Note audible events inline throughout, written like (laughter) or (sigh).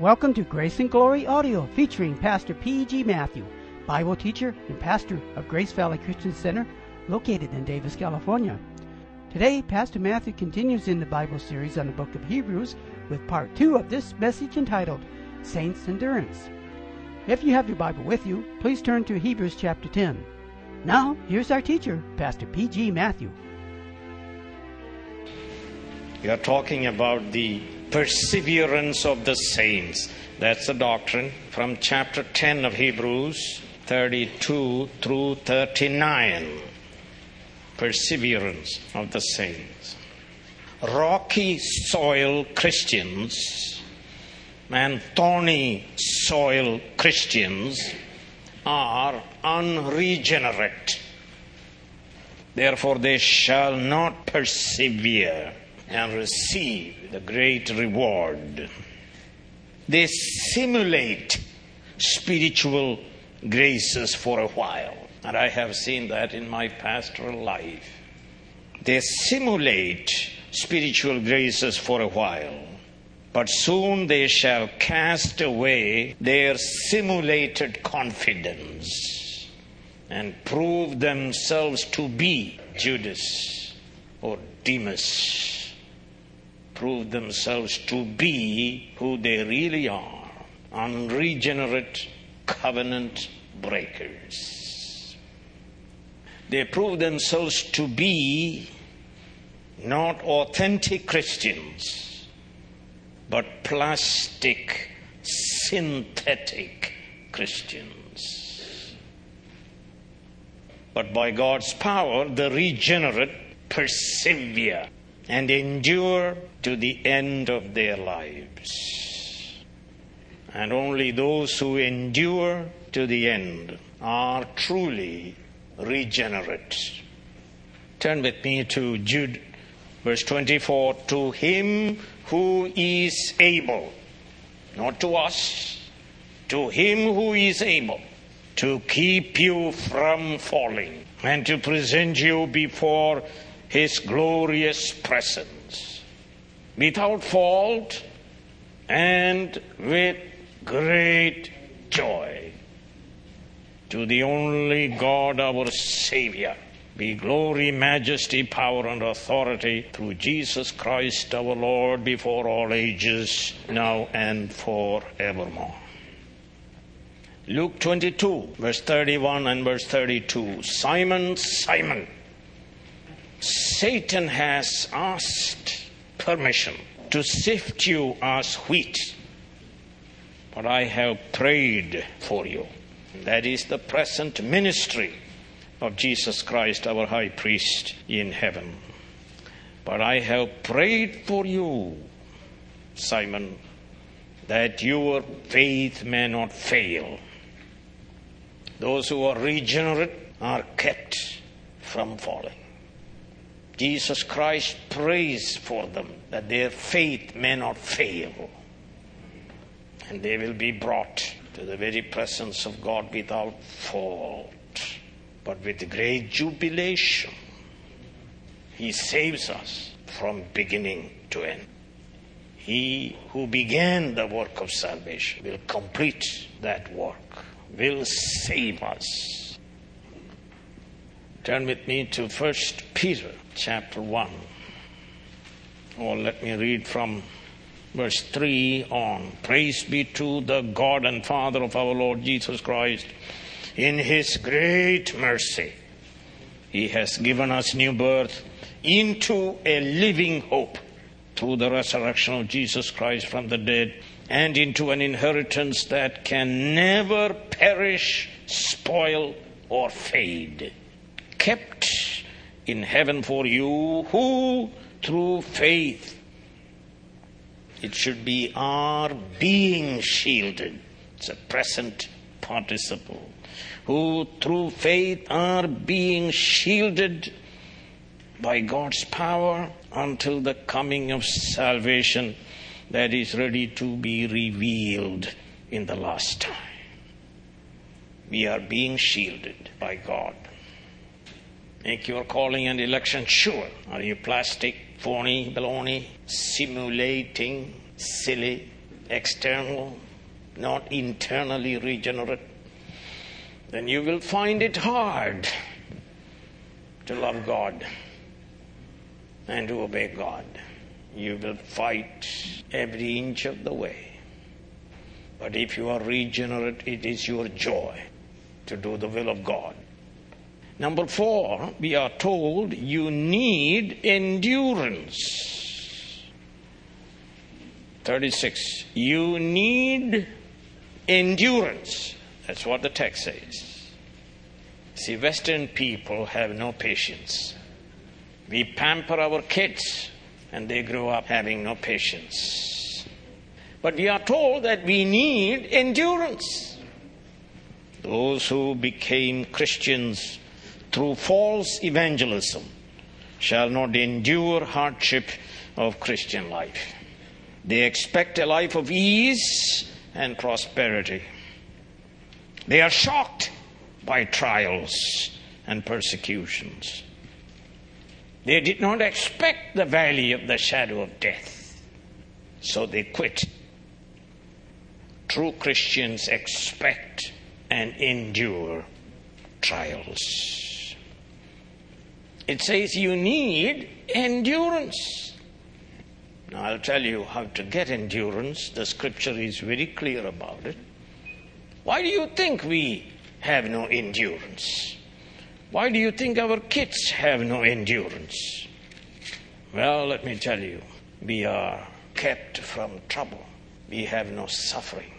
Welcome to Grace and Glory Audio featuring Pastor P.G. Matthew, Bible teacher and pastor of Grace Valley Christian Center, located in Davis, California. Today, Pastor Matthew continues in the Bible series on the book of Hebrews with part two of this message entitled Saints' Endurance. If you have your Bible with you, please turn to Hebrews chapter 10. Now, here's our teacher, Pastor P.G. Matthew. We are talking about the perseverance of the saints. That's the doctrine from chapter 10 of Hebrews, 32 through 39. Perseverance of the saints. Rocky soil Christians and thorny soil Christians are unregenerate. Therefore, they shall not persevere and receive the great reward. They simulate spiritual graces for a while, and I have seen that in my pastoral life. They simulate spiritual graces for a while, but soon they shall cast away their simulated confidence and prove themselves to be Judas or Demas prove themselves to be who they really are unregenerate covenant breakers. They prove themselves to be not authentic Christians, but plastic, synthetic Christians. But by God's power, the regenerate persevere and endure to the end of their lives. And only those who endure to the end are truly regenerate. Turn with me to Jude, verse 24. To him who is able, not to us, to him who is able to keep you from falling and to present you before his glorious presence without fault and with great joy. To the only God, our Savior, be glory, majesty, power, and authority through Jesus Christ our Lord before all ages, now and forevermore. Luke 22, verse 31 and verse 32. Simon, Simon, Satan has asked permission to sift you as wheat, but I have prayed for you. That is the present ministry of Jesus Christ, our high priest in heaven. But I have prayed for you, Simon, that your faith may not fail. Those who are regenerate are kept from falling. Jesus Christ prays for them that their faith may not fail. And they will be brought to the very presence of God without fault, but with great jubilation. He saves us from beginning to end. He who began the work of salvation will complete that work, will save us. Turn with me to 1 Peter chapter 1. Or let me read from verse 3 on. Praise be to the God and Father of our Lord Jesus Christ. In his great mercy, he has given us new birth into a living hope through the resurrection of Jesus Christ from the dead and into an inheritance that can never perish, spoil, or fade. Kept in heaven for you who through faith it should be our being shielded it's a present participle who through faith are being shielded by God's power until the coming of salvation that is ready to be revealed in the last time. We are being shielded by God. Make your calling and election sure. Are you plastic, phony, baloney, simulating, silly, external, not internally regenerate, then you will find it hard to love God and to obey God. You will fight every inch of the way. But if you are regenerate, it is your joy to do the will of God. Number four, we are told you need endurance. 36. You need endurance. That's what the text says. See, Western people have no patience. We pamper our kids and they grow up having no patience. But we are told that we need endurance. Those who became Christians through false evangelism shall not endure hardship of Christian life. They expect a life of ease and prosperity. They are shocked by trials and persecutions. They did not expect the valley of the shadow of death, so they quit. True Christians expect and endure trials. It says you need endurance. Now, I'll tell you how to get endurance. The scripture is very clear about it. Why do you think we have no endurance? Why do you think our kids have no endurance? Well, let me tell you, we are kept from trouble. We have no suffering.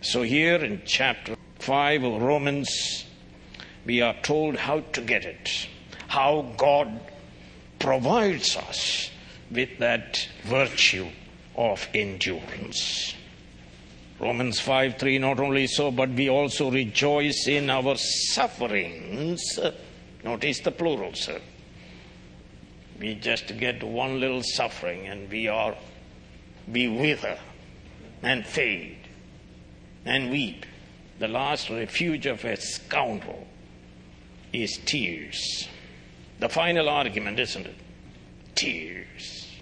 So, here in chapter 5 of Romans, we are told how to get it how God provides us with that virtue of endurance. Romans 5 3 Not only so, but we also rejoice in our sufferings. Notice the plural, sir. We just get one little suffering and we are, we wither and fade and weep. The last refuge of a scoundrel is tears. The final argument, isn't it? Tears.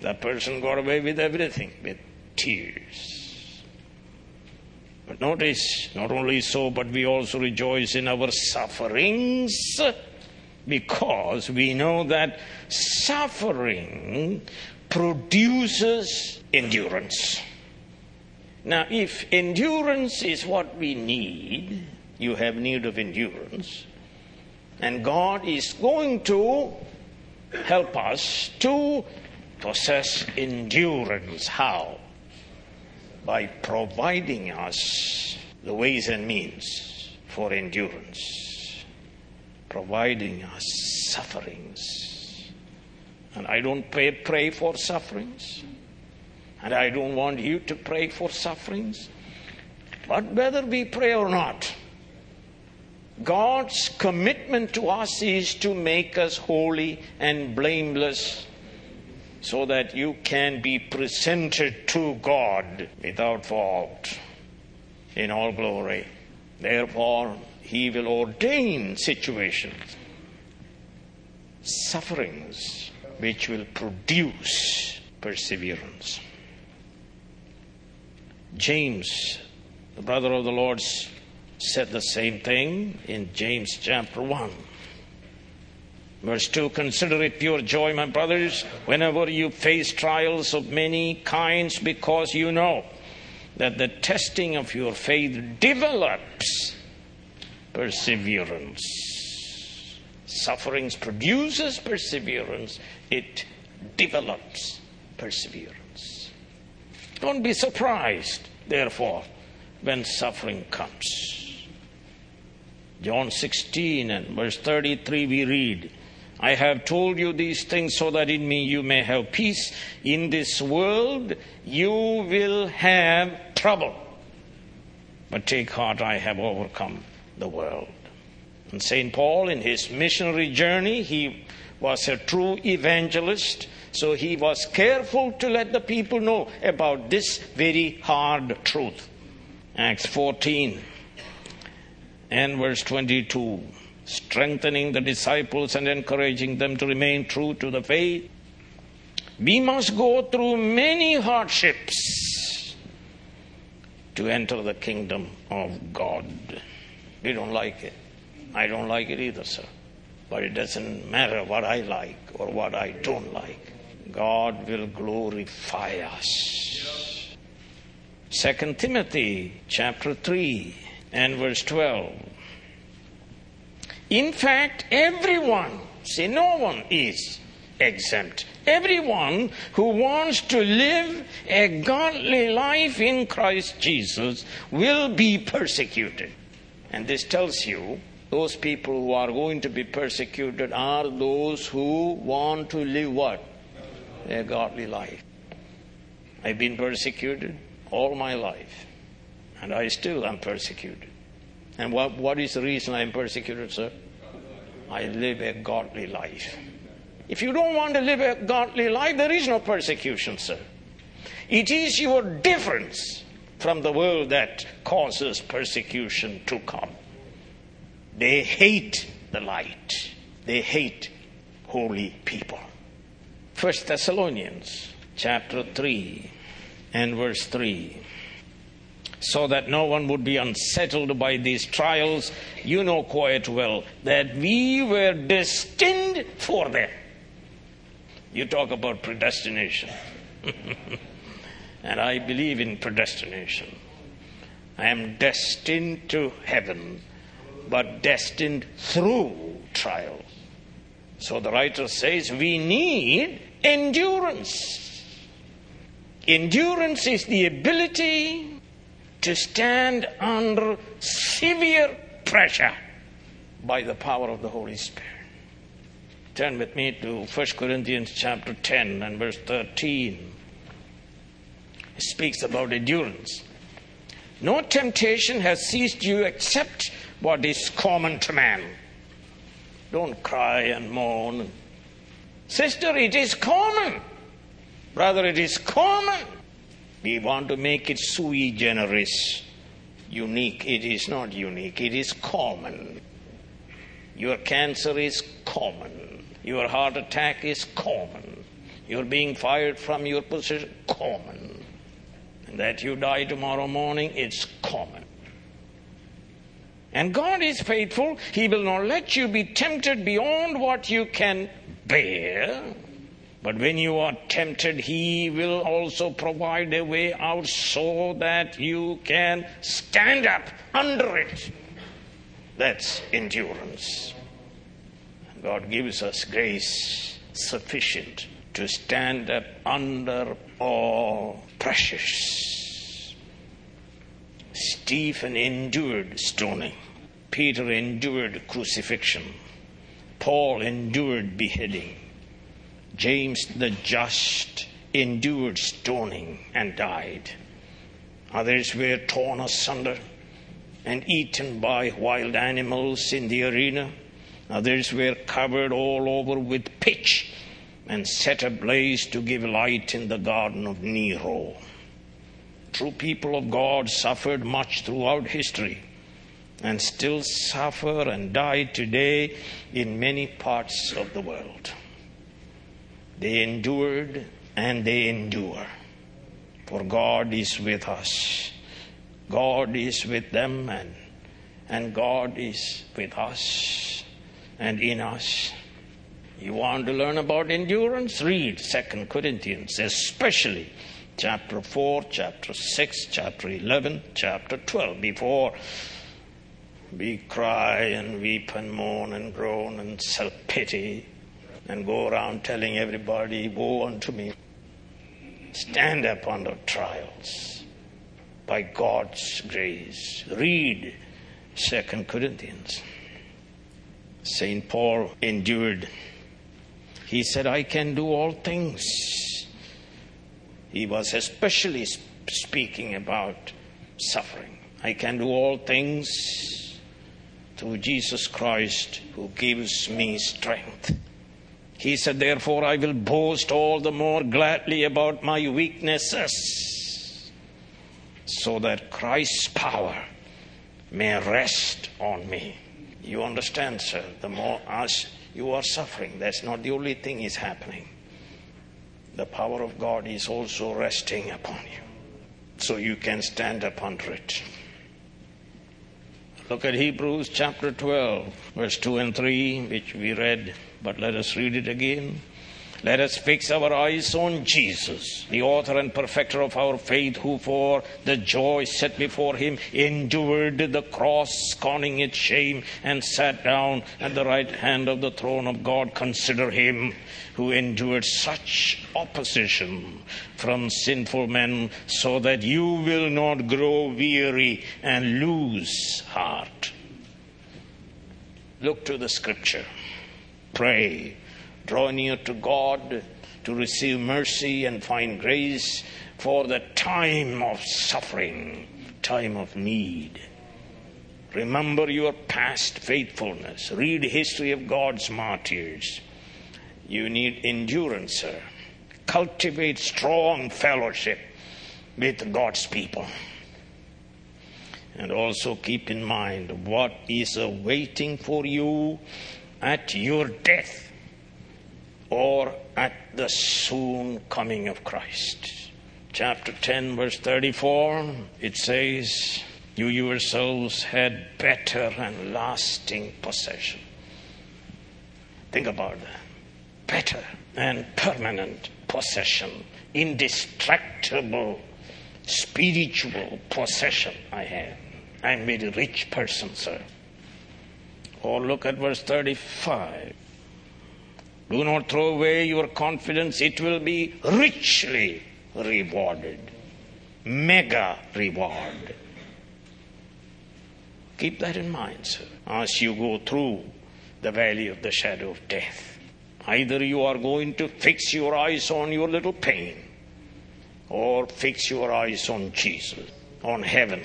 That person got away with everything, with tears. But notice, not only so, but we also rejoice in our sufferings because we know that suffering produces endurance. Now, if endurance is what we need, you have need of endurance. And God is going to help us to possess endurance. How? By providing us the ways and means for endurance, providing us sufferings. And I don't pray, pray for sufferings, and I don't want you to pray for sufferings. But whether we pray or not, God's commitment to us is to make us holy and blameless so that you can be presented to God without fault in all glory. Therefore, He will ordain situations, sufferings, which will produce perseverance. James, the brother of the Lord's said the same thing in James chapter 1. Verse 2 Consider it pure joy, my brothers, whenever you face trials of many kinds, because you know that the testing of your faith develops perseverance. Sufferings produces perseverance, it develops perseverance. Don't be surprised, therefore, when suffering comes. John 16 and verse 33 we read, I have told you these things so that in me you may have peace. In this world you will have trouble. But take heart, I have overcome the world. And St. Paul, in his missionary journey, he was a true evangelist. So he was careful to let the people know about this very hard truth. Acts 14 and verse 22 strengthening the disciples and encouraging them to remain true to the faith. We must go through many hardships to enter the kingdom of God. We don't like it. I don't like it either, sir. But it doesn't matter what I like or what I don't like. God will glorify us. Second Timothy chapter 3 and verse 12. In fact, everyone, see, no one is exempt. Everyone who wants to live a godly life in Christ Jesus will be persecuted. And this tells you those people who are going to be persecuted are those who want to live what? A godly life. I've been persecuted all my life, and I still am persecuted. And what, what is the reason I'm persecuted, sir? I live a godly life. If you don't want to live a godly life, there is no persecution, sir. It is your difference from the world that causes persecution to come. They hate the light. They hate holy people. First Thessalonians chapter 3 and verse 3 so that no one would be unsettled by these trials, you know quite well that we were destined for them. You talk about predestination. (laughs) and I believe in predestination. I am destined to heaven, but destined through trials. So the writer says we need endurance. Endurance is the ability to stand under severe pressure by the power of the Holy Spirit. Turn with me to 1 Corinthians chapter 10 and verse 13. It speaks about endurance. No temptation has seized you except what is common to man. Don't cry and moan. Sister, it is common. Brother, it is common. We want to make it sui generis, unique. It is not unique, it is common. Your cancer is common. Your heart attack is common. You're being fired from your position, common. And that you die tomorrow morning, it's common. And God is faithful. He will not let you be tempted beyond what you can bear. But when you are tempted, He will also provide a way out so that you can stand up under it. That's endurance. God gives us grace sufficient to stand up under all pressures. Stephen endured stoning. Peter endured crucifixion. Paul endured beheading. James the just endured stoning and died. Others were torn asunder and eaten by wild animals in the arena. Others were covered all over with pitch and set ablaze to give light in the garden of Nero. True people of God suffered much throughout history and still suffer and die today in many parts of the world. They endured and they endure. For God is with us. God is with them and, and God is with us and in us. You want to learn about endurance? Read 2 Corinthians, especially chapter 4, chapter 6, chapter 11, chapter 12, before we cry and weep and mourn and groan and self pity and go around telling everybody, Woe unto me. Stand up under trials by God's grace. Read 2 Corinthians. St. Paul endured. He said, I can do all things. He was especially speaking about suffering. I can do all things through Jesus Christ who gives me strength. He said, Therefore, I will boast all the more gladly about my weaknesses, so that Christ's power may rest on me. You understand, sir? The more as you are suffering, that's not the only thing is happening. The power of God is also resting upon you. so you can stand up under it. Look at Hebrews chapter 12, verse 2 and 3, which we read, but let us read it again. Let us fix our eyes on Jesus, the author and perfecter of our faith, who for the joy set before him endured the cross, scorning its shame, and sat down at the right hand of the throne of God. Consider him who endured such opposition from sinful men, so that you will not grow weary and lose heart. Look to the scripture. Pray draw near to God to receive mercy and find grace for the time of suffering, time of need. Remember your past faithfulness. Read history of God's martyrs. You need endurance, sir. Cultivate strong fellowship with God's people. And also keep in mind what is awaiting for you at your death or at the soon coming of Christ. Chapter 10, verse 34, it says, You yourselves had better and lasting possession. Think about that. Better and permanent possession, indestructible spiritual possession I have. I'm a very rich person, sir. Or look at verse 35. Do not throw away your confidence, it will be richly rewarded. Mega reward. Keep that in mind, sir, as you go through the valley of the shadow of death. Either you are going to fix your eyes on your little pain, or fix your eyes on Jesus, on heaven,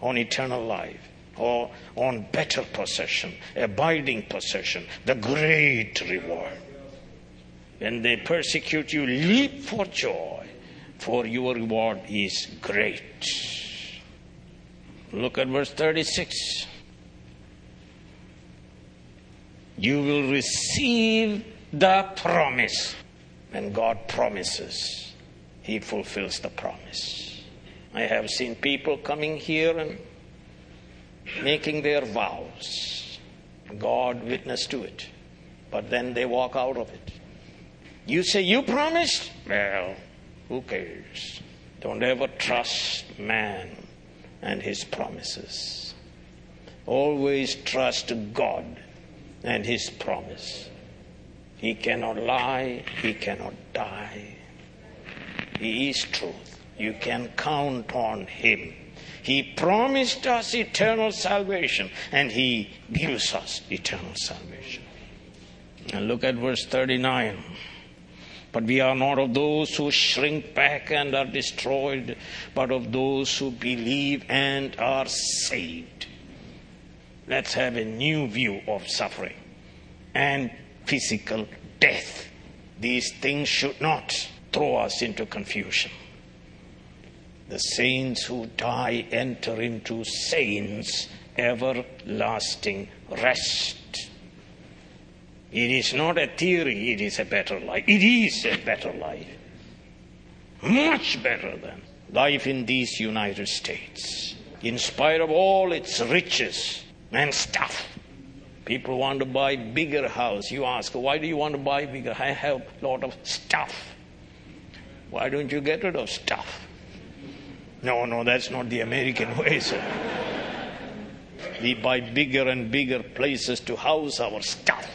on eternal life, or on better possession, abiding possession, the great reward. When they persecute you, leap for joy, for your reward is great. Look at verse 36. You will receive the promise. When God promises, He fulfills the promise. I have seen people coming here and making their vows. God witness to it. But then they walk out of it. You say you promised? Well, who cares? Don't ever trust man and his promises. Always trust God and his promise. He cannot lie, he cannot die. He is truth. You can count on him. He promised us eternal salvation, and he gives us eternal salvation. And look at verse 39. But we are not of those who shrink back and are destroyed, but of those who believe and are saved. Let's have a new view of suffering and physical death. These things should not throw us into confusion. The saints who die enter into saints' everlasting rest. It is not a theory, it is a better life. It is a better life. Much better than life in these United States. In spite of all its riches and stuff. People want to buy bigger house. You ask, why do you want to buy bigger? I have a lot of stuff. Why don't you get rid of stuff? No, no, that's not the American (laughs) way, sir. We buy bigger and bigger places to house our stuff.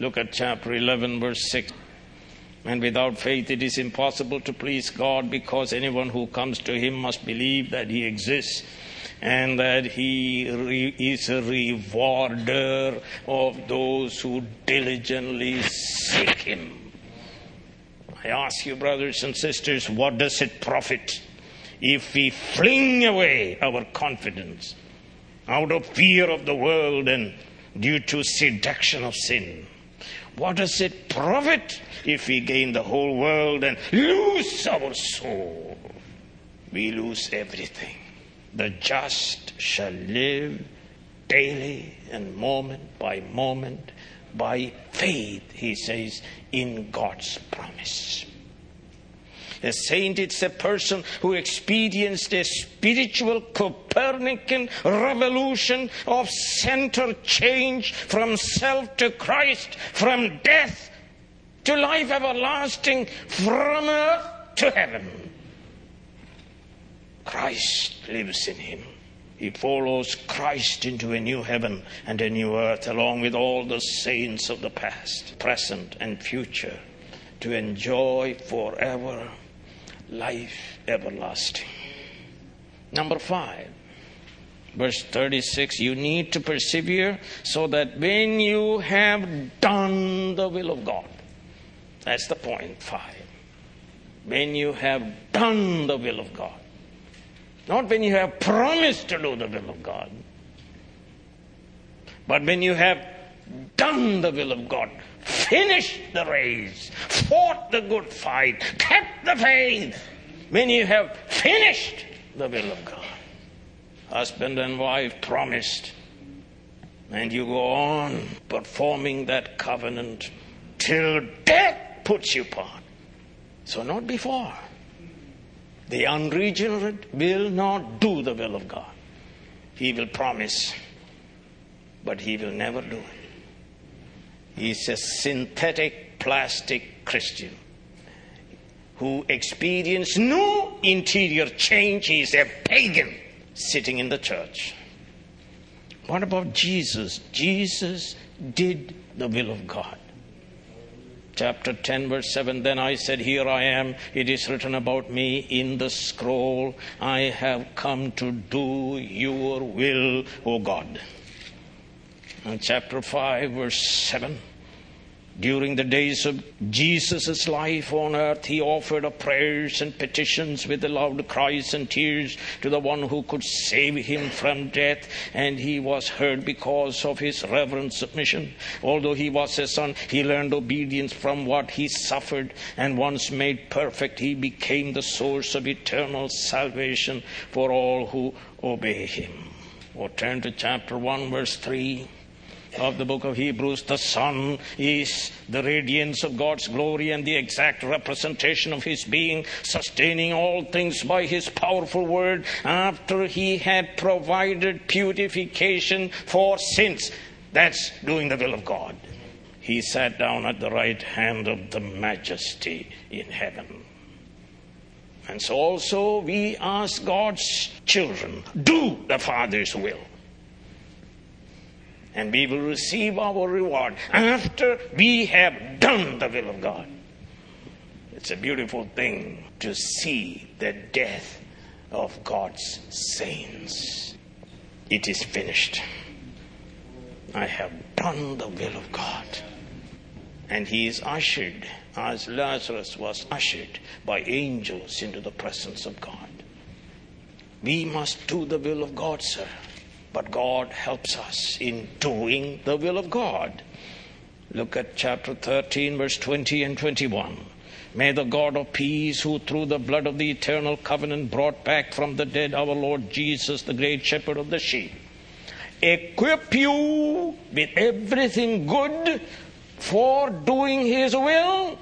Look at chapter 11, verse 6. And without faith, it is impossible to please God because anyone who comes to Him must believe that He exists and that He re- is a rewarder of those who diligently seek Him. I ask you, brothers and sisters, what does it profit if we fling away our confidence out of fear of the world and due to seduction of sin? What does it profit if we gain the whole world and lose our soul? We lose everything. The just shall live daily and moment by moment by faith, he says, in God's promise. A saint is a person who experienced a spiritual Copernican revolution of center change from self to Christ, from death to life everlasting, from earth to heaven. Christ lives in him. He follows Christ into a new heaven and a new earth, along with all the saints of the past, present, and future, to enjoy forever life everlasting. Number five, verse 36 you need to persevere so that when you have done the will of God, that's the point five. When you have done the will of God, not when you have promised to do the will of God, but when you have done the will of God, finished the race, fought the good fight, kept the faith, when you have finished the will of God. Husband and wife promised, and you go on performing that covenant till death puts you apart. So, not before. The unregenerate will not do the will of God. He will promise, but he will never do it. He's a synthetic plastic Christian who experienced no interior change. He's a pagan sitting in the church. What about Jesus? Jesus did the will of God chapter 10, verse 7 Then I said, Here I am. It is written about me in the scroll. I have come to do your will, O God. And chapter 5, verse 7 during the days of Jesus' life on earth, he offered up prayers and petitions with loud cries and tears to the one who could save him from death, and he was heard because of his reverent submission. Although he was a son, he learned obedience from what he suffered, and once made perfect, he became the source of eternal salvation for all who obey him. Or turn to chapter 1, verse 3 of the book of Hebrews, the Son is the radiance of God's glory and the exact representation of His being, sustaining all things by His powerful word after He had provided purification for sins. That's doing the will of God. He sat down at the right hand of the majesty in heaven. And so also we ask God's children, do the Father's will and we will receive our reward after we have done the will of God. It's a beautiful thing to see the death of God's saints. It is finished. I have done the will of God. And he is ushered, as Lazarus was ushered by angels into the presence of God. We must do the will of God, sir. But God helps us in doing the will of God. Look at chapter 13, verse 20 and 21. May the God of peace, who through the blood of the eternal covenant brought back from the dead our Lord Jesus, the great shepherd of the sheep, equip you with everything good for doing his will.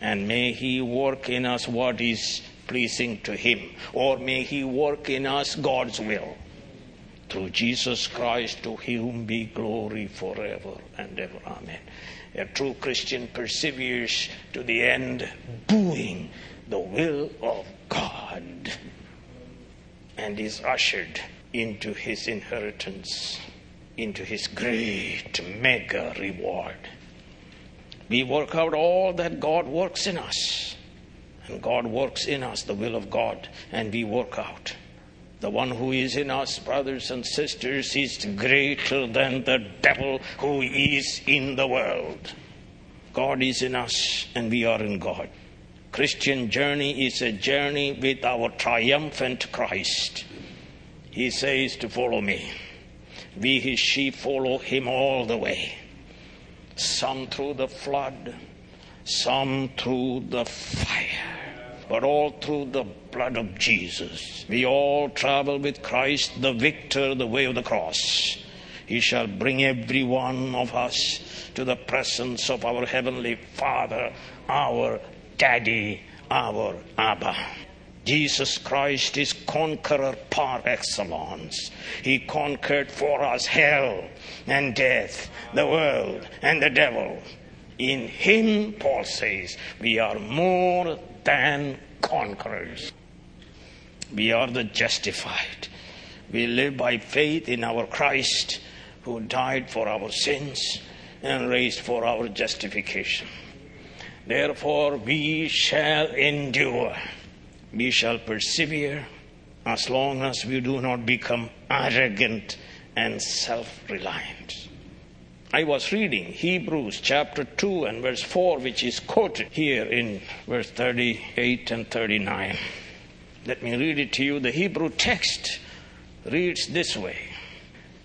And may he work in us what is pleasing to him, or may he work in us God's will through Jesus Christ, to whom be glory forever and ever. Amen. A true Christian perseveres to the end, doing the will of God, and is ushered into his inheritance, into his great mega reward. We work out all that God works in us, and God works in us the will of God, and we work out the one who is in us, brothers and sisters, is greater than the devil who is in the world. God is in us and we are in God. Christian journey is a journey with our triumphant Christ. He says to follow me. We, his sheep, follow him all the way. Some through the flood, some through the fire but all through the blood of Jesus. We all travel with Christ, the victor, the way of the cross. He shall bring every one of us to the presence of our Heavenly Father, our Daddy, our Abba. Jesus Christ is conqueror par excellence. He conquered for us hell and death, the world and the devil. In Him, Paul says, we are more than conquerors. We are the justified. We live by faith in our Christ who died for our sins and raised for our justification. Therefore, we shall endure. We shall persevere as long as we do not become arrogant and self reliant. I was reading Hebrews chapter 2 and verse 4, which is quoted here in verse 38 and 39. Let me read it to you. The Hebrew text reads this way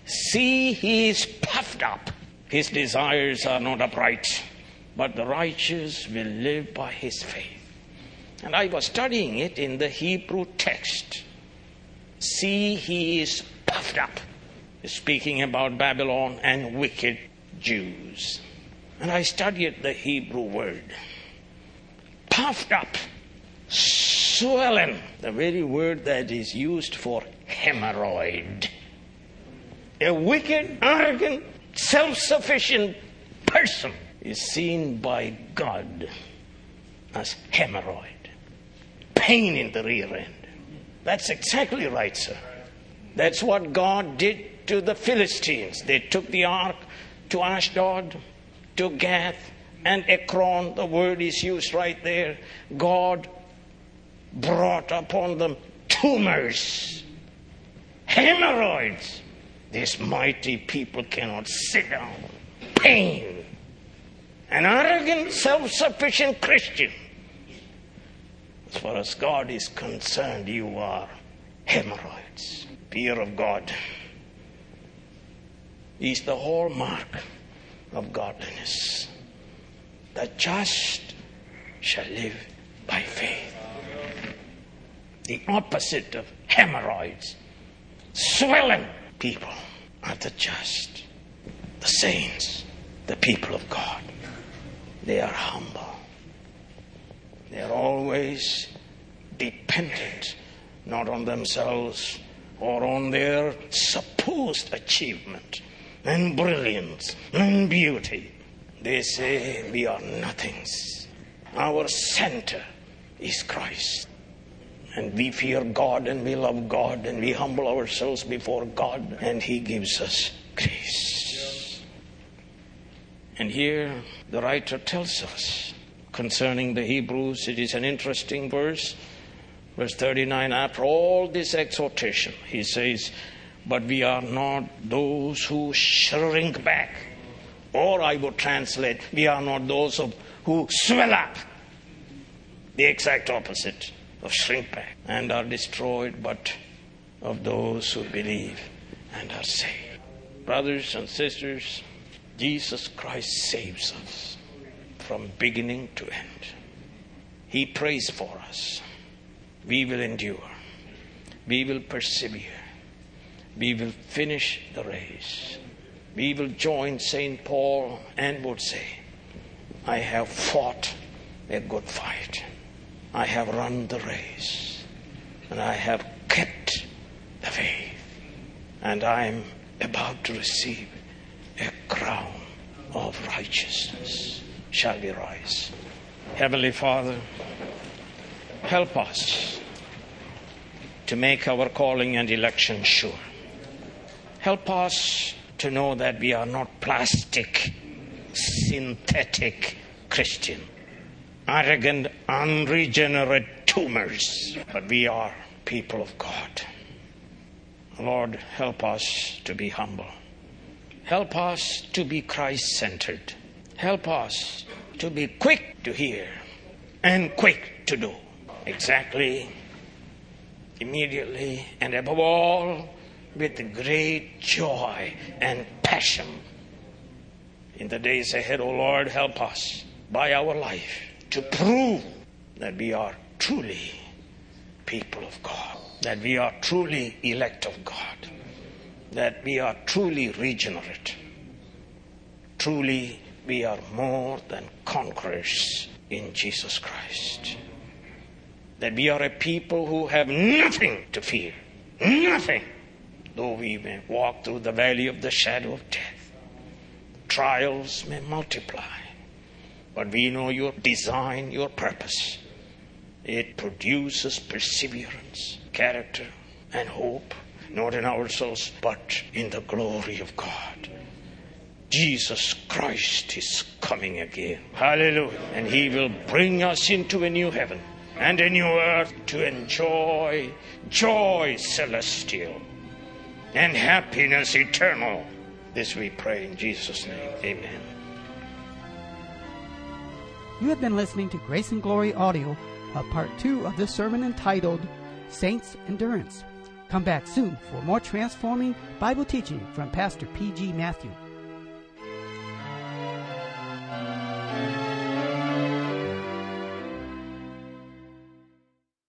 See, he is puffed up. His desires are not upright, but the righteous will live by his faith. And I was studying it in the Hebrew text. See, he is puffed up. Speaking about Babylon and wicked Jews. And I studied the Hebrew word. Puffed up, swollen, the very word that is used for hemorrhoid. A wicked, arrogant, self sufficient person is seen by God as hemorrhoid, pain in the rear end. That's exactly right, sir. That's what God did to the Philistines. They took the ark to Ashdod, to Gath, and Ekron. The word is used right there. God brought upon them tumors, hemorrhoids. This mighty people cannot sit down. Pain. An arrogant, self sufficient Christian. As far as God is concerned, you are hemorrhoids. Fear of God is the hallmark of godliness. The just shall live by faith. The opposite of hemorrhoids, swelling people are the just, the saints, the people of God. They are humble. They are always dependent not on themselves or on their supposed achievement and brilliance and beauty. They say we are nothings. Our center is Christ. And we fear God and we love God and we humble ourselves before God and He gives us grace. And here the writer tells us concerning the Hebrews, it is an interesting verse. Verse 39 After all this exhortation, he says, But we are not those who shrink back. Or I would translate, we are not those who swell up. The exact opposite of shrink back and are destroyed, but of those who believe and are saved. Brothers and sisters, Jesus Christ saves us from beginning to end. He prays for us. We will endure. We will persevere. We will finish the race. We will join St. Paul and would say, I have fought a good fight. I have run the race. And I have kept the faith. And I'm about to receive a crown of righteousness. Shall we rise? Heavenly Father, help us to make our calling and election sure. Help us to know that we are not plastic, synthetic Christian, arrogant, unregenerate tumors, but we are people of God. Lord, help us to be humble. Help us to be Christ centered. Help us to be quick to hear and quick to do. Exactly, immediately, and above all, with great joy and passion. In the days ahead, O oh Lord, help us by our life to prove that we are truly people of God, that we are truly elect of God, that we are truly regenerate. Truly, we are more than conquerors in Jesus Christ. that we are a people who have nothing to fear. Nothing. Though we may walk through the valley of the shadow of death, trials may multiply. But we know your design, your purpose. It produces perseverance, character, and hope, not in ourselves, but in the glory of God. Jesus Christ is coming again. Hallelujah. And He will bring us into a new heaven and a new earth to enjoy joy celestial and happiness eternal. This we pray in Jesus' name. Amen. You have been listening to Grace and Glory audio of part two of this sermon entitled Saints Endurance. Come back soon for more transforming Bible teaching from Pastor P.G. Mathew.